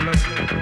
Carlos.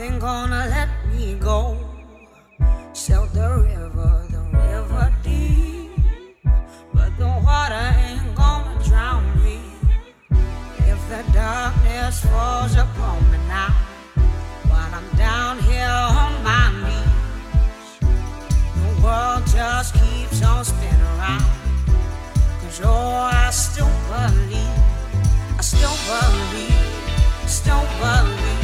Nothing gonna let me go. Sail the river, the river deep, but the water ain't gonna drown me. If the darkness falls upon me now, while I'm down here on my knees, the world just keeps on spinning around. Cause oh, I still believe, I still believe, still believe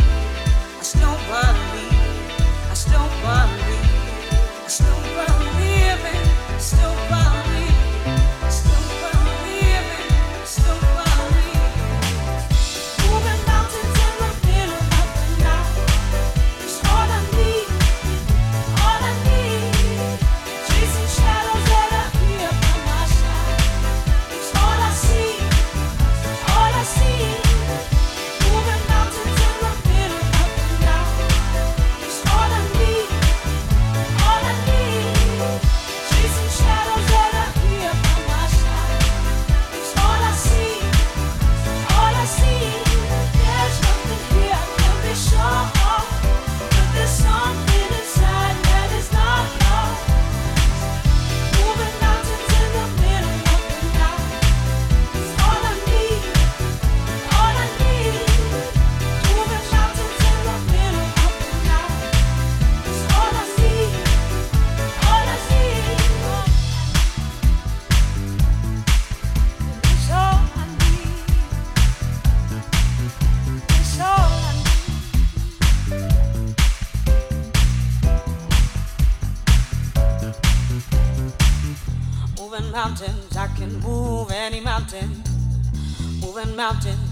still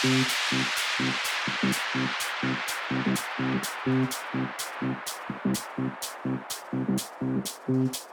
Thank you.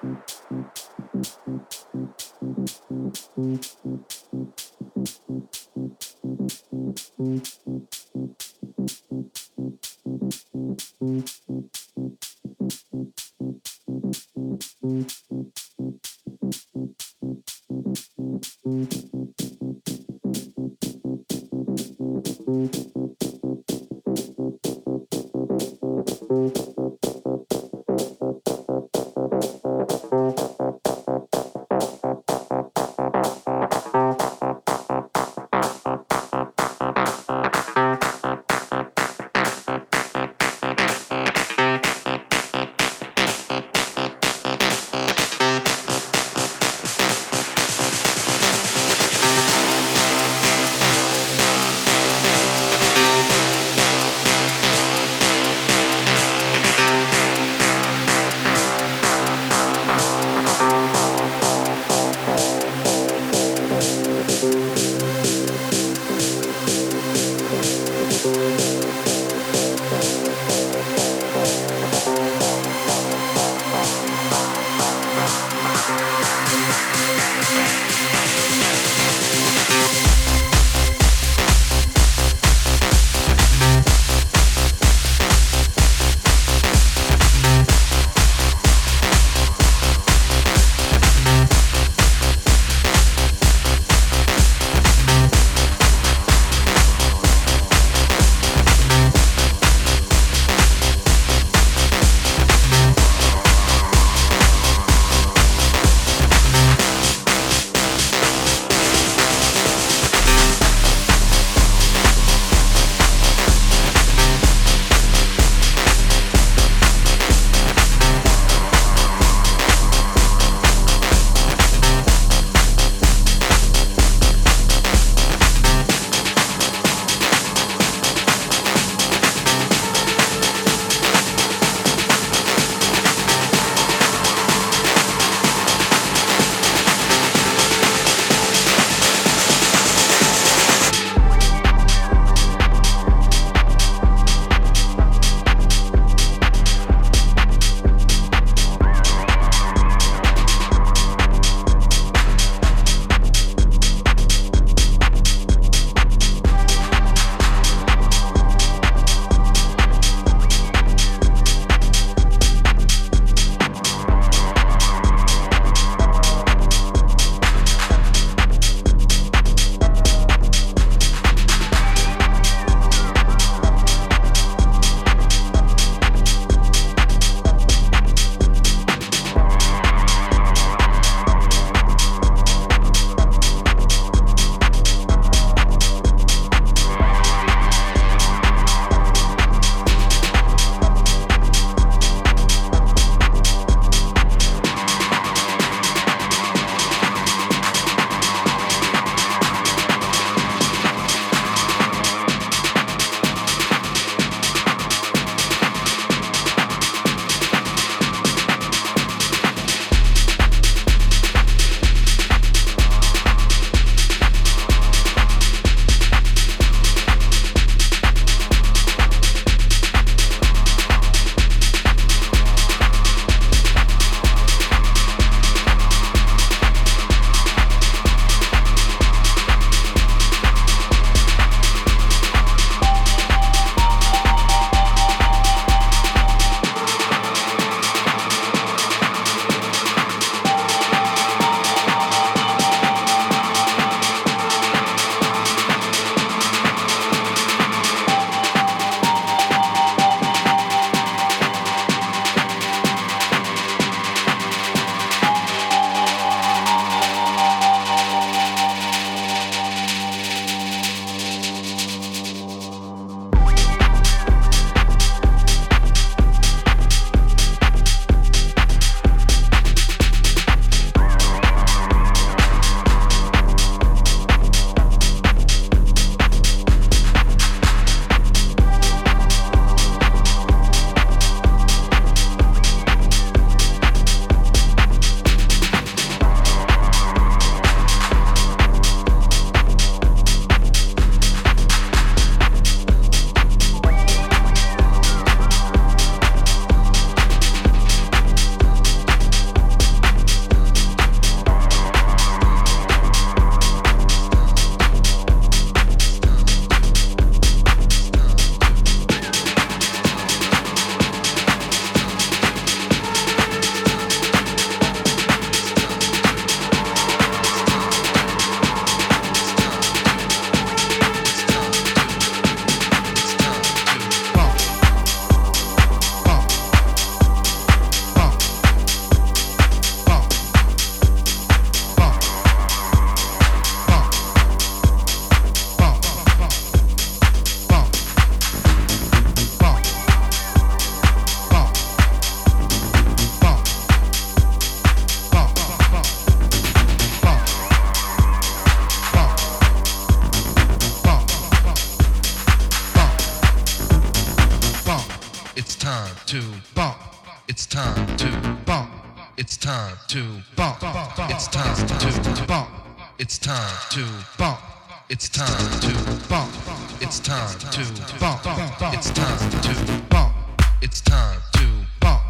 It's time to bump.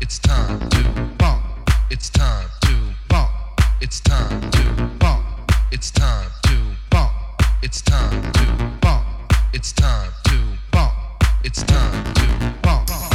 It's time to bump. It's time to bump. It's time to bump. It's time to bump. It's time to bump. It's time to bump. It's time to bump.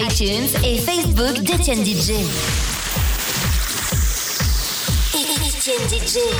iTunes et Facebook d'Etienne DJ. DJ.